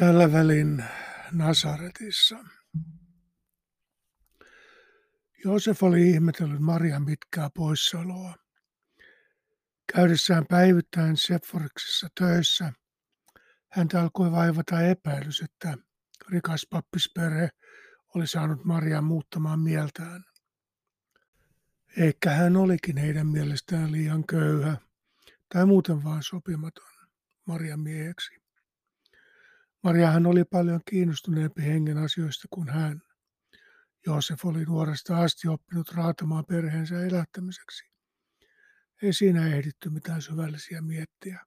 Tällä välin Nasaretissa. Joosef oli ihmetellyt Marian pitkää poissaoloa. Käydessään päivittäin Sepforiksessa töissä, häntä alkoi vaivata epäilys, että rikas pappisperhe oli saanut Marian muuttamaan mieltään. Eikä hän olikin heidän mielestään liian köyhä tai muuten vaan sopimaton Marian mieheksi. Mariahan oli paljon kiinnostuneempi hengen asioista kuin hän. Joosef oli nuoresta asti oppinut raatamaan perheensä elättämiseksi. Ei siinä ehditty mitään syvällisiä miettiä.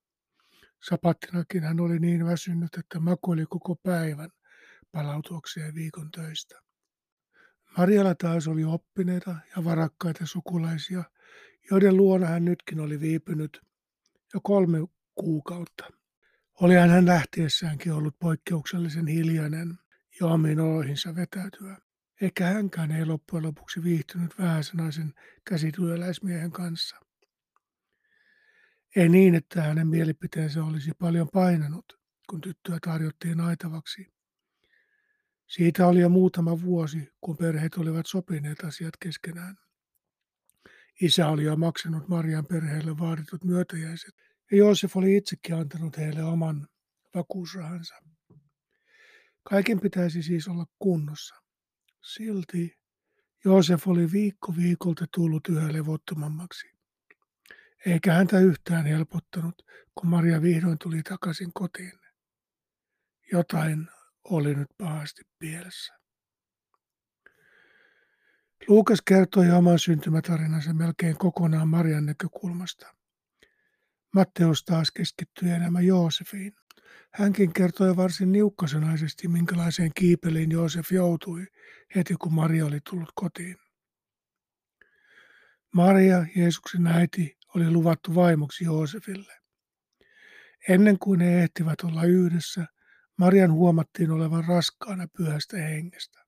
Sapattinakin hän oli niin väsynyt, että makoili koko päivän palautuakseen viikon töistä. Marjalla taas oli oppineita ja varakkaita sukulaisia, joiden luona hän nytkin oli viipynyt jo kolme kuukautta. Olihan hän lähtiessäänkin ollut poikkeuksellisen hiljainen ja omiin oloihinsa vetäytyä. Eikä hänkään ei loppujen lopuksi viihtynyt vähäsanaisen käsityöläismiehen kanssa. Ei niin, että hänen mielipiteensä olisi paljon painanut, kun tyttöä tarjottiin aitavaksi. Siitä oli jo muutama vuosi, kun perheet olivat sopineet asiat keskenään. Isä oli jo maksanut Marian perheelle vaaditut myötäjäiset, ja Joosef oli itsekin antanut heille oman vakuusrahansa. Kaiken pitäisi siis olla kunnossa. Silti Joosef oli viikko viikolta tullut yhä levottomammaksi. Eikä häntä yhtään helpottanut, kun Maria vihdoin tuli takaisin kotiin. Jotain oli nyt pahasti pielessä. Luukas kertoi oman syntymätarinansa melkein kokonaan Marian näkökulmasta. Matteus taas keskittyi enemmän Joosefiin. Hänkin kertoi varsin niukkasanaisesti, minkälaiseen kiipeliin Joosef joutui heti kun Maria oli tullut kotiin. Maria, Jeesuksen äiti, oli luvattu vaimoksi Joosefille. Ennen kuin he ehtivät olla yhdessä, Marian huomattiin olevan raskaana pyhästä hengestä.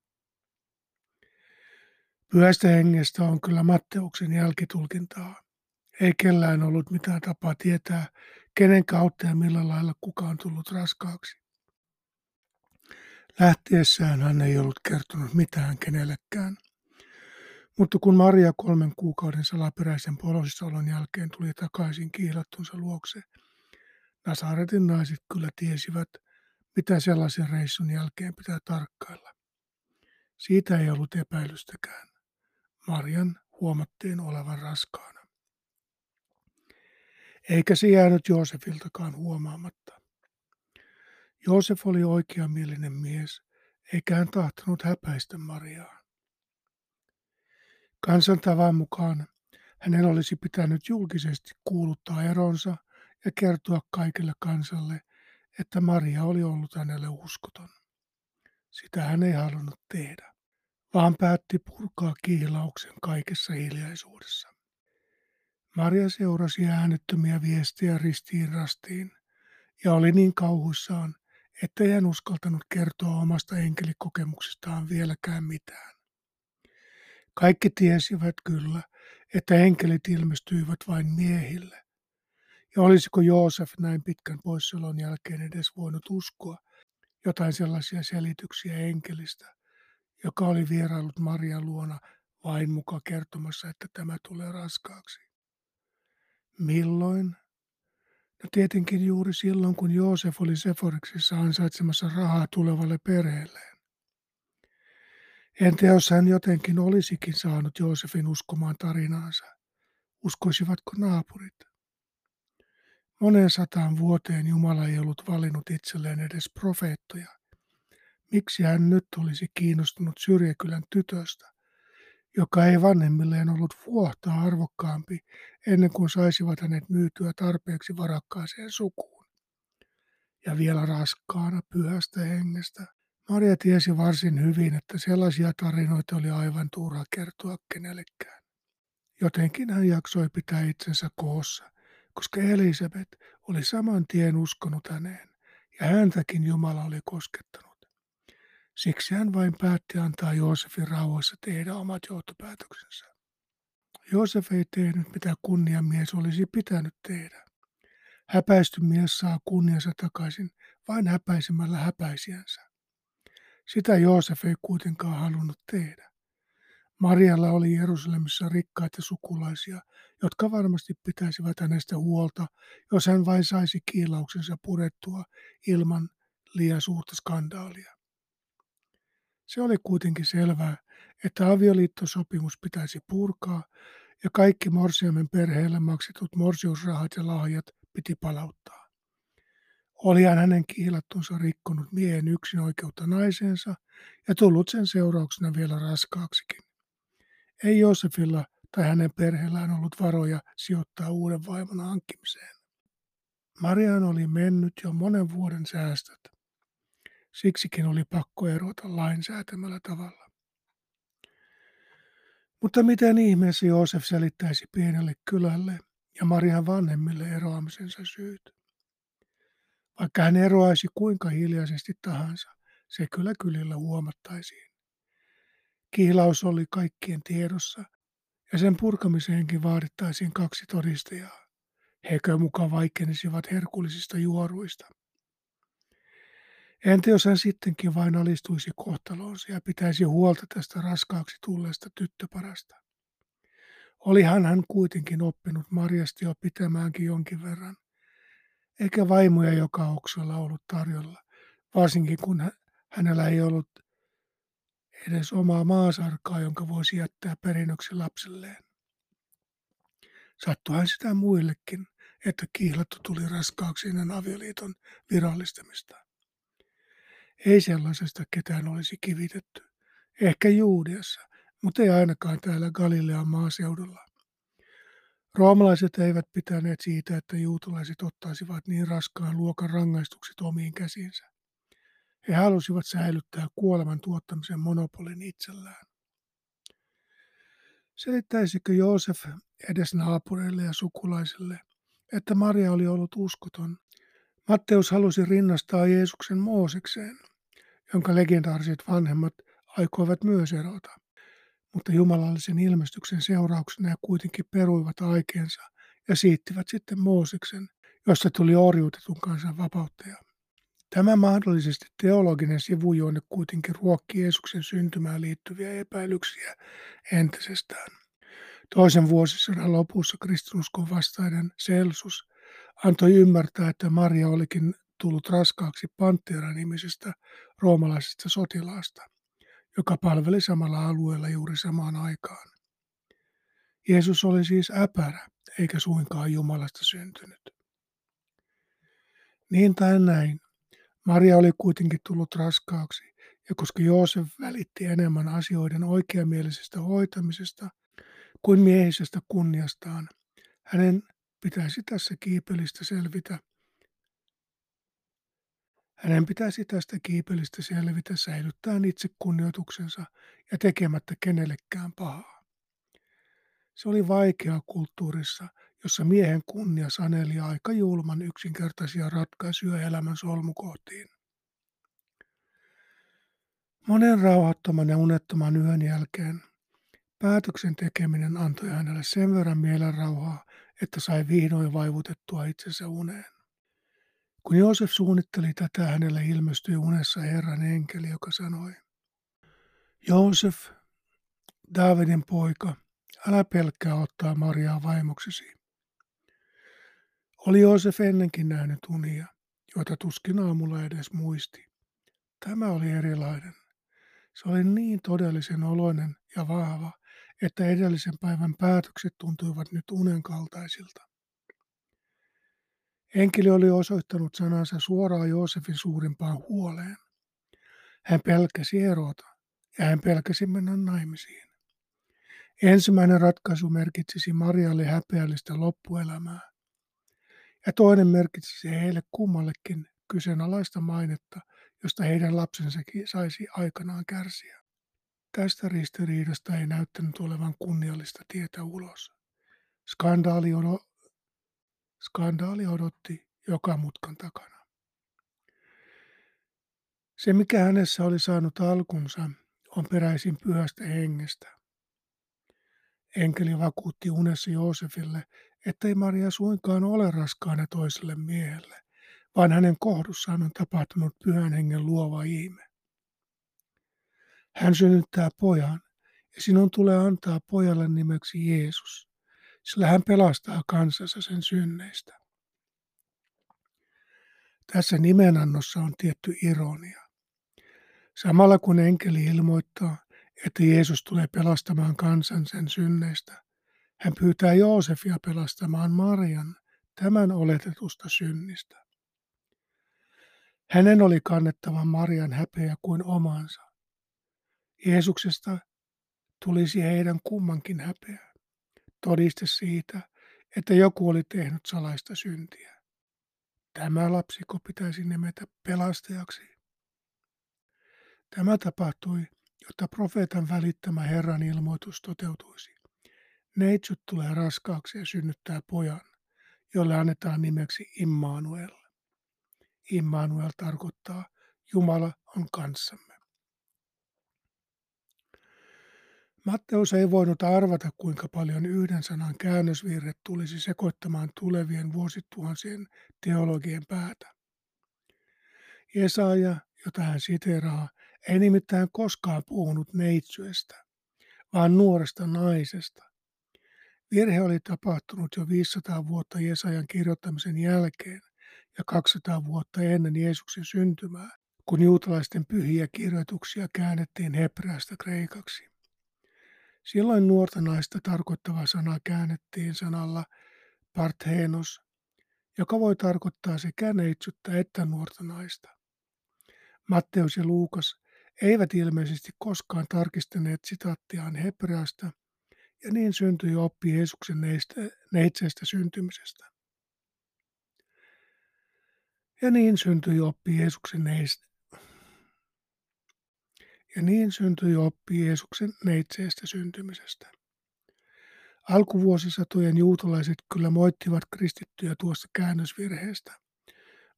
Pyhästä hengestä on kyllä Matteuksen jälkitulkintaa. Ei kellään ollut mitään tapaa tietää, kenen kautta ja millä lailla kuka on tullut raskaaksi. Lähtiessään hän ei ollut kertonut mitään kenellekään. Mutta kun Maria kolmen kuukauden salaperäisen polossaolon jälkeen tuli takaisin kiilattunsa luokse, Nasaretin naiset kyllä tiesivät, mitä sellaisen reissun jälkeen pitää tarkkailla. Siitä ei ollut epäilystäkään. Marian huomattiin olevan raskaana. Eikä se jäänyt Joosefiltakaan huomaamatta. Joosef oli oikeamielinen mies, eikä hän tahtonut häpäistä Mariaa. Kansantavan mukaan hänen olisi pitänyt julkisesti kuuluttaa eronsa ja kertoa kaikille kansalle, että Maria oli ollut hänelle uskoton. Sitä hän ei halunnut tehdä, vaan päätti purkaa kihlauksen kaikessa hiljaisuudessa. Maria seurasi äänettömiä viestejä ristiin rastiin ja oli niin kauhuissaan, ettei hän uskaltanut kertoa omasta enkelikokemuksestaan vieläkään mitään. Kaikki tiesivät kyllä, että enkelit ilmestyivät vain miehille, ja olisiko Joosef näin pitkän poissaolon jälkeen edes voinut uskoa jotain sellaisia selityksiä enkelistä, joka oli vierailut Marian luona vain muka kertomassa, että tämä tulee raskaaksi. Milloin? No tietenkin juuri silloin, kun Joosef oli Seforiksissa ansaitsemassa rahaa tulevalle perheelleen. Entä jos hän jotenkin olisikin saanut Joosefin uskomaan tarinaansa? Uskoisivatko naapurit? Moneen sataan vuoteen Jumala ei ollut valinnut itselleen edes profeettoja. Miksi hän nyt olisi kiinnostunut syrjäkylän tytöstä, joka ei vanhemmilleen ollut vuotta arvokkaampi ennen kuin saisivat hänet myytyä tarpeeksi varakkaaseen sukuun. Ja vielä raskaana pyhästä hengestä. Maria tiesi varsin hyvin, että sellaisia tarinoita oli aivan turha kertoa kenellekään. Jotenkin hän jaksoi pitää itsensä koossa koska Elisabet oli saman tien uskonut häneen ja häntäkin Jumala oli koskettanut. Siksi hän vain päätti antaa Joosefin rauhassa tehdä omat johtopäätöksensä. Joosef ei tehnyt mitä kunniamies olisi pitänyt tehdä. Häpäisty mies saa kunniansa takaisin vain häpäisemällä häpäisiänsä. Sitä Joosef ei kuitenkaan halunnut tehdä. Marialla oli Jerusalemissa rikkaita sukulaisia, jotka varmasti pitäisivät hänestä huolta, jos hän vain saisi kiilauksensa purettua ilman liian suurta skandaalia. Se oli kuitenkin selvää, että avioliittosopimus pitäisi purkaa ja kaikki Morsiamen perheelle maksetut morsiusrahat ja lahjat piti palauttaa. Olihan hänen kiilattunsa rikkonut miehen yksin oikeutta naiseensa ja tullut sen seurauksena vielä raskaaksikin. Ei Josefilla tai hänen perheellään ollut varoja sijoittaa uuden vaimon hankkimiseen. Marian oli mennyt jo monen vuoden säästöt. Siksikin oli pakko erota lainsäätämällä tavalla. Mutta miten ihmeessä Joosef selittäisi pienelle kylälle ja Marian vanhemmille eroamisensa syyt? Vaikka hän eroaisi kuinka hiljaisesti tahansa, se kyllä kylillä huomattaisiin. Kihlaus oli kaikkien tiedossa, ja sen purkamiseenkin vaadittaisiin kaksi todistajaa. Hekö mukaan vaikenisivat herkullisista juoruista. Entä jos hän sittenkin vain alistuisi kohtaloonsa ja pitäisi huolta tästä raskaaksi tulleesta tyttöparasta? Olihan hän kuitenkin oppinut Marjasti jo pitämäänkin jonkin verran, eikä vaimoja joka oksolla ollut tarjolla, varsinkin kun hänellä ei ollut edes omaa maasarkaa, jonka voisi jättää perinnöksi lapselleen. Sattuhan sitä muillekin, että kiihlattu tuli raskaaksi ennen avioliiton virallistamista. Ei sellaisesta ketään olisi kivitetty. Ehkä Juudiassa, mutta ei ainakaan täällä Galilean maaseudulla. Roomalaiset eivät pitäneet siitä, että juutalaiset ottaisivat niin raskaan luokan rangaistukset omiin käsinsä. He halusivat säilyttää kuoleman tuottamisen monopolin itsellään. Selittäisikö Joosef edes naapureille ja sukulaisille, että Maria oli ollut uskoton? Matteus halusi rinnastaa Jeesuksen Moosekseen, jonka legendaariset vanhemmat aikoivat myös erota. Mutta jumalallisen ilmestyksen seurauksena he kuitenkin peruivat aikeensa ja siittivät sitten Mooseksen, josta tuli orjuutetun kansan vapauttaja. Tämä mahdollisesti teologinen sivujuone kuitenkin ruokki Jeesuksen syntymään liittyviä epäilyksiä entisestään. Toisen vuosisadan lopussa kristinuskon vastainen Selsus antoi ymmärtää, että Maria olikin tullut raskaaksi Pantera-nimisestä roomalaisesta sotilaasta, joka palveli samalla alueella juuri samaan aikaan. Jeesus oli siis äpärä, eikä suinkaan Jumalasta syntynyt. Niin tai näin, Maria oli kuitenkin tullut raskaaksi, ja koska Joosef välitti enemmän asioiden oikeamielisestä hoitamisesta kuin miehisestä kunniastaan, hänen pitäisi tässä kiipelistä selvitä. Hänen pitäisi tästä kiipelistä selvitä säilyttäen itse kunnioituksensa ja tekemättä kenellekään pahaa. Se oli vaikeaa kulttuurissa, jossa miehen kunnia saneli aika julman yksinkertaisia ratkaisuja elämän solmukohtiin. Monen rauhattoman ja unettoman yön jälkeen päätöksen tekeminen antoi hänelle sen verran mielenrauhaa, että sai vihdoin vaivutettua itsensä uneen. Kun Joosef suunnitteli tätä, hänelle ilmestyi unessa Herran enkeli, joka sanoi, Joosef, Daavidin poika, älä pelkkää ottaa Mariaa vaimoksesi. Oli Joosef ennenkin nähnyt unia, joita tuskin aamulla edes muisti. Tämä oli erilainen. Se oli niin todellisen oloinen ja vahva, että edellisen päivän päätökset tuntuivat nyt unen kaltaisilta. Enkeli oli osoittanut sanansa suoraan Joosefin suurimpaan huoleen. Hän pelkäsi erota ja hän pelkäsi mennä naimisiin. Ensimmäinen ratkaisu merkitsisi Marialle häpeällistä loppuelämää ja toinen merkitsisi heille kummallekin kyseenalaista mainetta, josta heidän lapsensakin saisi aikanaan kärsiä. Tästä ristiriidasta ei näyttänyt olevan kunniallista tietä ulos. Skandaali, odo- Skandaali odotti joka mutkan takana. Se, mikä hänessä oli saanut alkunsa, on peräisin pyhästä hengestä. Enkeli vakuutti unessa Joosefille, ettei Maria suinkaan ole raskaana toiselle miehelle, vaan hänen kohdussaan on tapahtunut pyhän hengen luova ihme. Hän synnyttää pojan, ja sinun tulee antaa pojalle nimeksi Jeesus, sillä hän pelastaa kansansa sen synneistä. Tässä nimenannossa on tietty ironia. Samalla kun enkeli ilmoittaa, että Jeesus tulee pelastamaan kansan sen synneistä, hän pyytää Joosefia pelastamaan Marian tämän oletetusta synnistä. Hänen oli kannettava Marian häpeä kuin omansa. Jeesuksesta tulisi heidän kummankin häpeä, todiste siitä, että joku oli tehnyt salaista syntiä. Tämä lapsiko pitäisi nimetä pelastajaksi. Tämä tapahtui, jotta profeetan välittämä Herran ilmoitus toteutuisi. Neitsyt tulee raskaaksi ja synnyttää pojan, jolle annetaan nimeksi Immanuel. Immanuel tarkoittaa Jumala on kanssamme. Matteus ei voinut arvata, kuinka paljon yhden sanan käännösvirre tulisi sekoittamaan tulevien vuosituhansien teologien päätä. Jesaja, jota hän siteraa, ei nimittäin koskaan puhunut neitsyestä, vaan nuoresta naisesta. Virhe oli tapahtunut jo 500 vuotta Jesajan kirjoittamisen jälkeen ja 200 vuotta ennen Jeesuksen syntymää, kun juutalaisten pyhiä kirjoituksia käännettiin hebreasta kreikaksi. Silloin nuorta naista tarkoittava sana käännettiin sanalla parthenos, joka voi tarkoittaa sekä neitsyttä että nuorta naista. Matteus ja Luukas eivät ilmeisesti koskaan tarkistaneet sitaattiaan hebreasta, ja niin syntyi oppi Jeesuksen neitseestä syntymisestä. Ja niin syntyi oppi Jeesuksen ja niin syntyi oppi Jeesuksen neitseestä syntymisestä. Alkuvuosisatojen juutalaiset kyllä moittivat kristittyjä tuosta käännösvirheestä,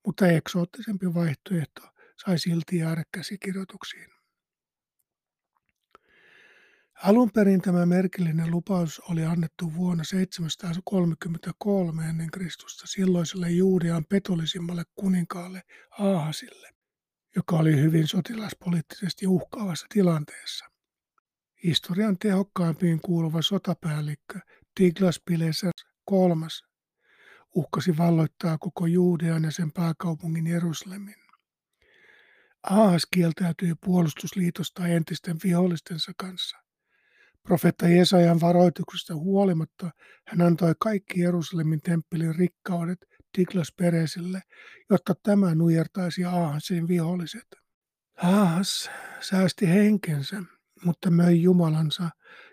mutta eksoottisempi vaihtoehto sai silti jäädä käsikirjoituksiin. Alun perin tämä merkillinen lupaus oli annettu vuonna 733 ennen Kristusta silloiselle Juudean petollisimmalle kuninkaalle Aahasille joka oli hyvin sotilaspoliittisesti uhkaavassa tilanteessa. Historian tehokkaampiin kuuluva sotapäällikkö Tiglas Pileser III uhkasi valloittaa koko Juudean ja sen pääkaupungin Jerusalemin. Ahas kieltäytyi puolustusliitosta entisten vihollistensa kanssa. Profetta Jesajan varoituksesta huolimatta hän antoi kaikki Jerusalemin temppelin rikkaudet Tiklas Peresille, jotta tämä nujertaisi Aahasin viholliset. Aahas säästi henkensä, mutta möi Jumalansa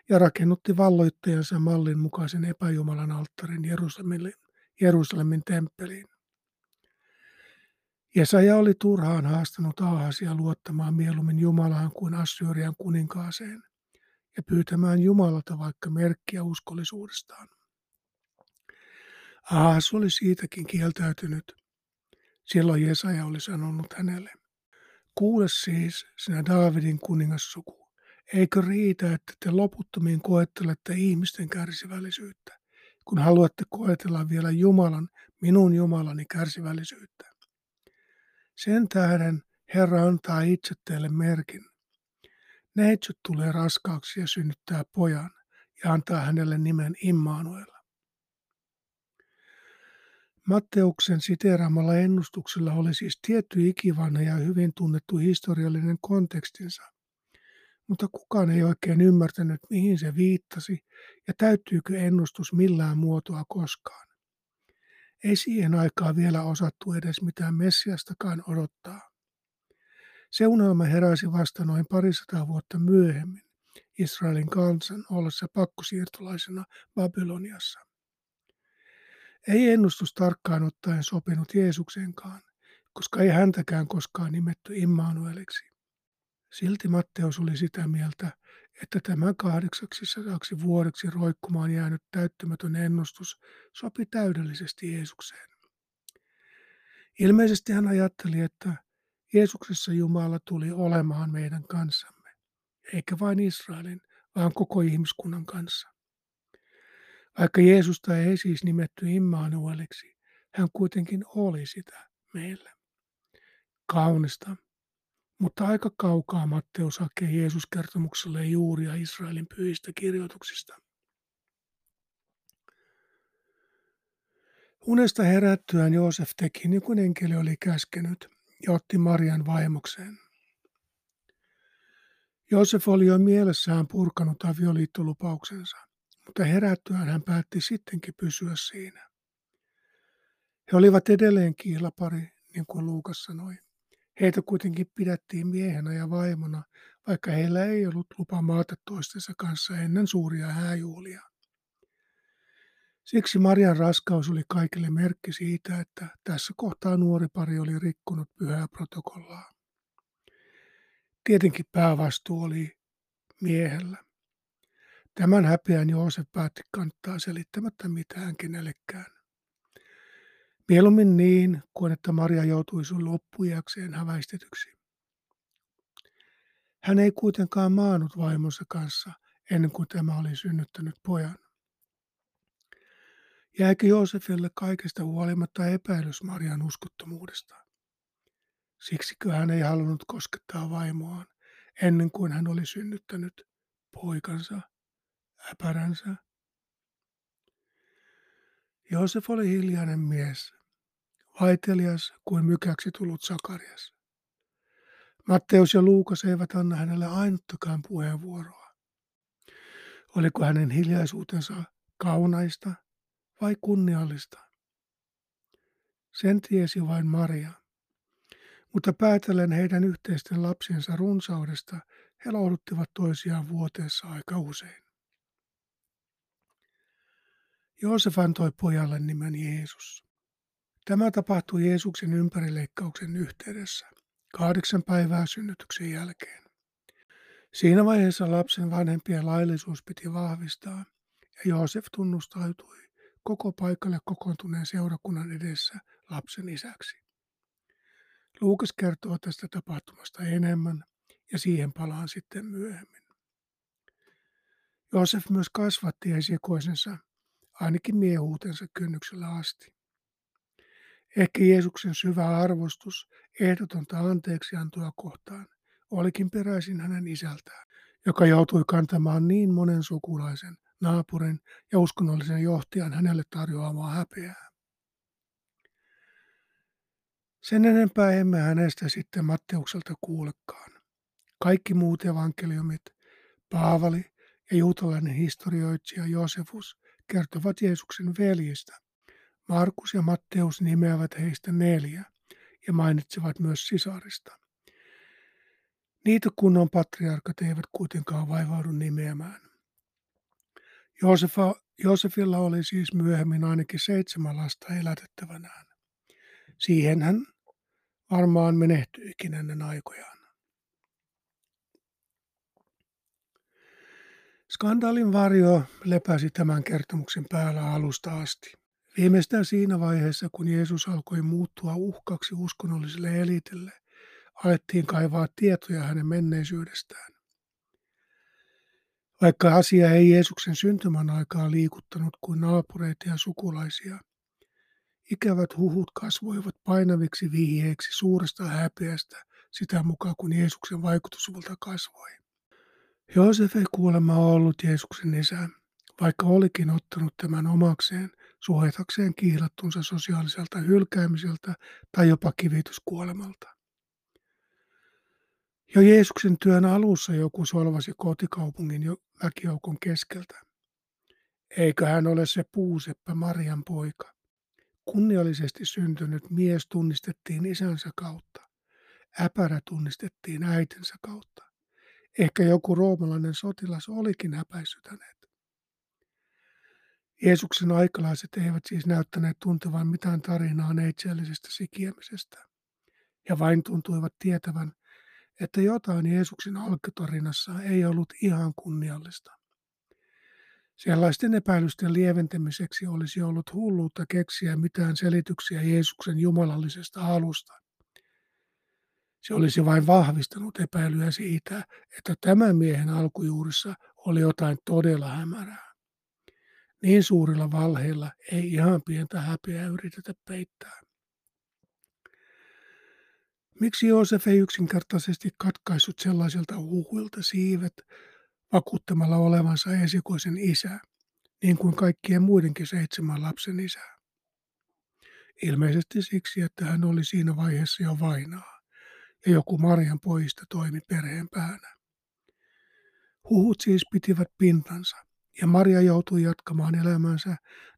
ja rakennutti valloittajansa mallin mukaisen epäjumalan alttarin Jerusalemin, Jerusalemin temppeliin. Jesaja oli turhaan haastanut Aahasia luottamaan mieluummin Jumalaan kuin Assyrian kuninkaaseen ja pyytämään Jumalalta vaikka merkkiä uskollisuudestaan. Ahas oli siitäkin kieltäytynyt. Silloin Jesaja oli sanonut hänelle, kuule siis, sinä Daavidin kuningassuku, eikö riitä, että te loputtomiin koettelette ihmisten kärsivällisyyttä, kun haluatte koetella vielä Jumalan, minun Jumalani kärsivällisyyttä. Sen tähden Herra antaa itse teille merkin. Neitsyt tulee raskaaksi ja synnyttää pojan ja antaa hänelle nimen Immanuel. Matteuksen siteeraamalla ennustuksella oli siis tietty ikivanha ja hyvin tunnettu historiallinen kontekstinsa, mutta kukaan ei oikein ymmärtänyt, mihin se viittasi ja täyttyykö ennustus millään muotoa koskaan. Ei siihen aikaan vielä osattu edes mitään Messiastakaan odottaa. Se unelma heräsi vasta noin parisataa vuotta myöhemmin Israelin kansan ollessa pakkosiirtolaisena Babyloniassa. Ei ennustus tarkkaan ottaen sopinut Jeesuksenkaan, koska ei häntäkään koskaan nimetty Immanueliksi. Silti Matteus oli sitä mieltä, että tämä kahdeksaksi sadaksi vuodeksi roikkumaan jäänyt täyttämätön ennustus sopi täydellisesti Jeesukseen. Ilmeisesti hän ajatteli, että Jeesuksessa Jumala tuli olemaan meidän kanssamme, eikä vain Israelin, vaan koko ihmiskunnan kanssa. Vaikka Jeesusta ei siis nimetty Immanueliksi, hän kuitenkin oli sitä meille. Kaunista, mutta aika kaukaa Matteus hakee Jeesus-kertomukselle juuria Israelin pyhistä kirjoituksista. Unesta herättyään Joosef teki niin kuin enkeli oli käskenyt ja otti Marian vaimokseen. Joosef oli jo mielessään purkanut avioliittolupauksensa, mutta herättyään hän päätti sittenkin pysyä siinä. He olivat edelleen kiilapari, niin kuin Luukas sanoi. Heitä kuitenkin pidettiin miehenä ja vaimona, vaikka heillä ei ollut lupa maata toistensa kanssa ennen suuria hääjuhlia. Siksi Marian raskaus oli kaikille merkki siitä, että tässä kohtaa nuori pari oli rikkonut pyhää protokollaa. Tietenkin päävastuu oli miehellä. Tämän häpeän Joosef päätti kantaa selittämättä mitään kenellekään. Mieluummin niin, kuin että Maria joutuisi loppujakseen häväistetyksi. Hän ei kuitenkaan maanut vaimonsa kanssa ennen kuin tämä oli synnyttänyt pojan. Jääkö Joosefille kaikesta huolimatta epäilys Marian uskottomuudesta? Siksikö hän ei halunnut koskettaa vaimoaan ennen kuin hän oli synnyttänyt poikansa, äpäränsä? Joosef oli hiljainen mies, vaitelias kuin mykäksi tullut Sakarias. Matteus ja Luukas eivät anna hänelle ainuttakaan puheenvuoroa. Oliko hänen hiljaisuutensa kaunaista vai kunniallista? Sen tiesi vain Maria. Mutta päätellen heidän yhteisten lapsiensa runsaudesta, he lohduttivat toisiaan vuoteessa aika usein. Joosef antoi pojalle nimen Jeesus. Tämä tapahtui Jeesuksen ympärileikkauksen yhteydessä, kahdeksan päivää synnytyksen jälkeen. Siinä vaiheessa lapsen vanhempien laillisuus piti vahvistaa, ja Joosef tunnustautui koko paikalle kokoontuneen seurakunnan edessä lapsen isäksi. Luukas kertoo tästä tapahtumasta enemmän, ja siihen palaan sitten myöhemmin. Joosef myös kasvatti esikoisensa ainakin miehuutensa kynnyksellä asti. Ehkä Jeesuksen syvä arvostus ehdotonta anteeksiantoa kohtaan olikin peräisin hänen isältään, joka joutui kantamaan niin monen sukulaisen, naapurin ja uskonnollisen johtajan hänelle tarjoamaa häpeää. Sen enempää emme hänestä sitten Matteukselta kuulekaan. Kaikki muut evankeliumit, Paavali ja juutalainen historioitsija Josefus kertovat Jeesuksen veljistä. Markus ja Matteus nimeävät heistä neljä ja mainitsevat myös sisarista. Niitä kunnon patriarkat eivät kuitenkaan vaivaudu nimeämään. Joosefa, Joosefilla oli siis myöhemmin ainakin seitsemän lasta elätettävänään. Siihen hän varmaan menehtyikin ennen aikojaan. Skandaalin varjo lepäsi tämän kertomuksen päällä alusta asti. Viimeistään siinä vaiheessa, kun Jeesus alkoi muuttua uhkaksi uskonnolliselle elitille, alettiin kaivaa tietoja hänen menneisyydestään. Vaikka asia ei Jeesuksen syntymän aikaa liikuttanut kuin naapureita ja sukulaisia, ikävät huhut kasvoivat painaviksi vihjeeksi suuresta häpeästä sitä mukaan, kun Jeesuksen vaikutusvalta kasvoi. Joosef ei kuulemma ollut Jeesuksen isä, vaikka olikin ottanut tämän omakseen suojatakseen kiilattunsa sosiaaliselta hylkäämiseltä tai jopa kivityskuolemalta. Jo Jeesuksen työn alussa joku solvasi kotikaupungin jo väkijoukon keskeltä. Eikö hän ole se puuseppä Marian poika? Kunniallisesti syntynyt mies tunnistettiin isänsä kautta. Äpärä tunnistettiin äitinsä kautta. Ehkä joku roomalainen sotilas olikin häpäissyt hänet. Jeesuksen aikalaiset eivät siis näyttäneet tuntevan mitään tarinaa neitseellisestä sikiemisestä, ja vain tuntuivat tietävän, että jotain Jeesuksen alkutarinassa ei ollut ihan kunniallista. Sellaisten epäilysten lieventämiseksi olisi ollut hulluutta keksiä mitään selityksiä Jeesuksen jumalallisesta alusta. Se olisi vain vahvistanut epäilyä siitä, että tämän miehen alkujuurissa oli jotain todella hämärää. Niin suurilla valheilla ei ihan pientä häpeää yritetä peittää. Miksi Joosef ei yksinkertaisesti katkaissut sellaisilta huhuilta siivet vakuuttamalla olevansa esikoisen isä, niin kuin kaikkien muidenkin seitsemän lapsen isä? Ilmeisesti siksi, että hän oli siinä vaiheessa jo vainaa, ja joku Marjan poista toimi perheen päänä. Huhut siis pitivät pintansa, ja Maria joutui jatkamaan elämänsä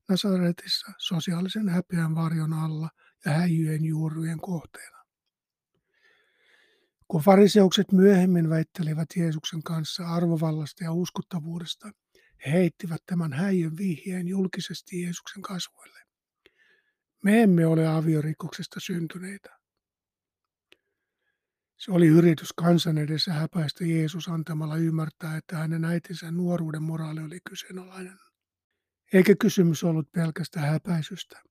Nasaretissa sosiaalisen häpeän varjon alla ja häijyjen juurujen kohteena. Kun fariseukset myöhemmin väittelivät Jeesuksen kanssa arvovallasta ja uskottavuudesta, he heittivät tämän häijön vihjeen julkisesti Jeesuksen kasvoille. Me emme ole aviorikoksesta syntyneitä. Se oli yritys kansan edessä häpäistä Jeesus antamalla ymmärtää, että hänen äitinsä nuoruuden moraali oli kyseenalainen. Eikä kysymys ollut pelkästä häpäisystä.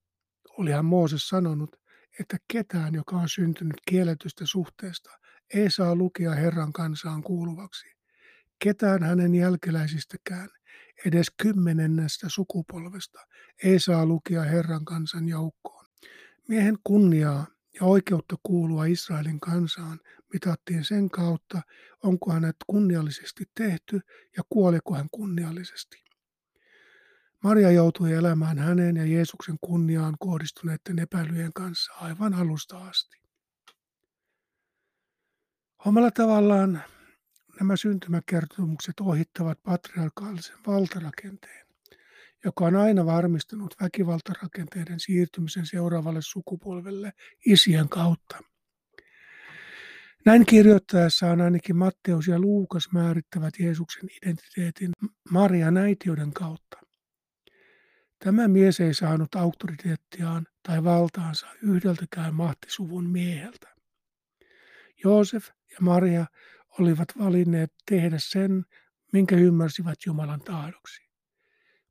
Olihan Mooses sanonut, että ketään, joka on syntynyt kielletystä suhteesta, ei saa lukea Herran kansaan kuuluvaksi. Ketään hänen jälkeläisistäkään, edes kymmenennestä sukupolvesta, ei saa lukea Herran kansan joukkoon. Miehen kunniaa ja oikeutta kuulua Israelin kansaan mitattiin sen kautta, onko hänet kunniallisesti tehty ja kuoliko hän kunniallisesti. Maria joutui elämään hänen ja Jeesuksen kunniaan kohdistuneiden epäilyjen kanssa aivan alusta asti. Omalla tavallaan nämä syntymäkertomukset ohittavat patriarkaalisen valtarakenteen, joka on aina varmistanut väkivaltarakenteiden siirtymisen seuraavalle sukupolvelle isien kautta. Näin kirjoittaessaan ainakin Matteus ja Luukas määrittävät Jeesuksen identiteetin Marian äitiyden kautta. Tämä mies ei saanut auktoriteettiaan tai valtaansa yhdeltäkään mahtisuvun mieheltä. Joosef ja Maria olivat valinneet tehdä sen, minkä ymmärsivät Jumalan tahdoksi.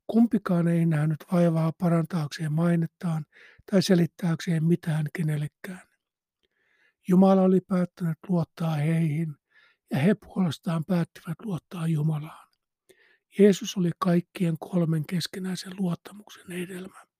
Kumpikaan ei nähnyt vaivaa parantaakseen mainettaan tai selittääkseen mitään kenellekään. Jumala oli päättänyt luottaa heihin ja he puolestaan päättivät luottaa Jumalaan. Jeesus oli kaikkien kolmen keskenäisen luottamuksen edelmä.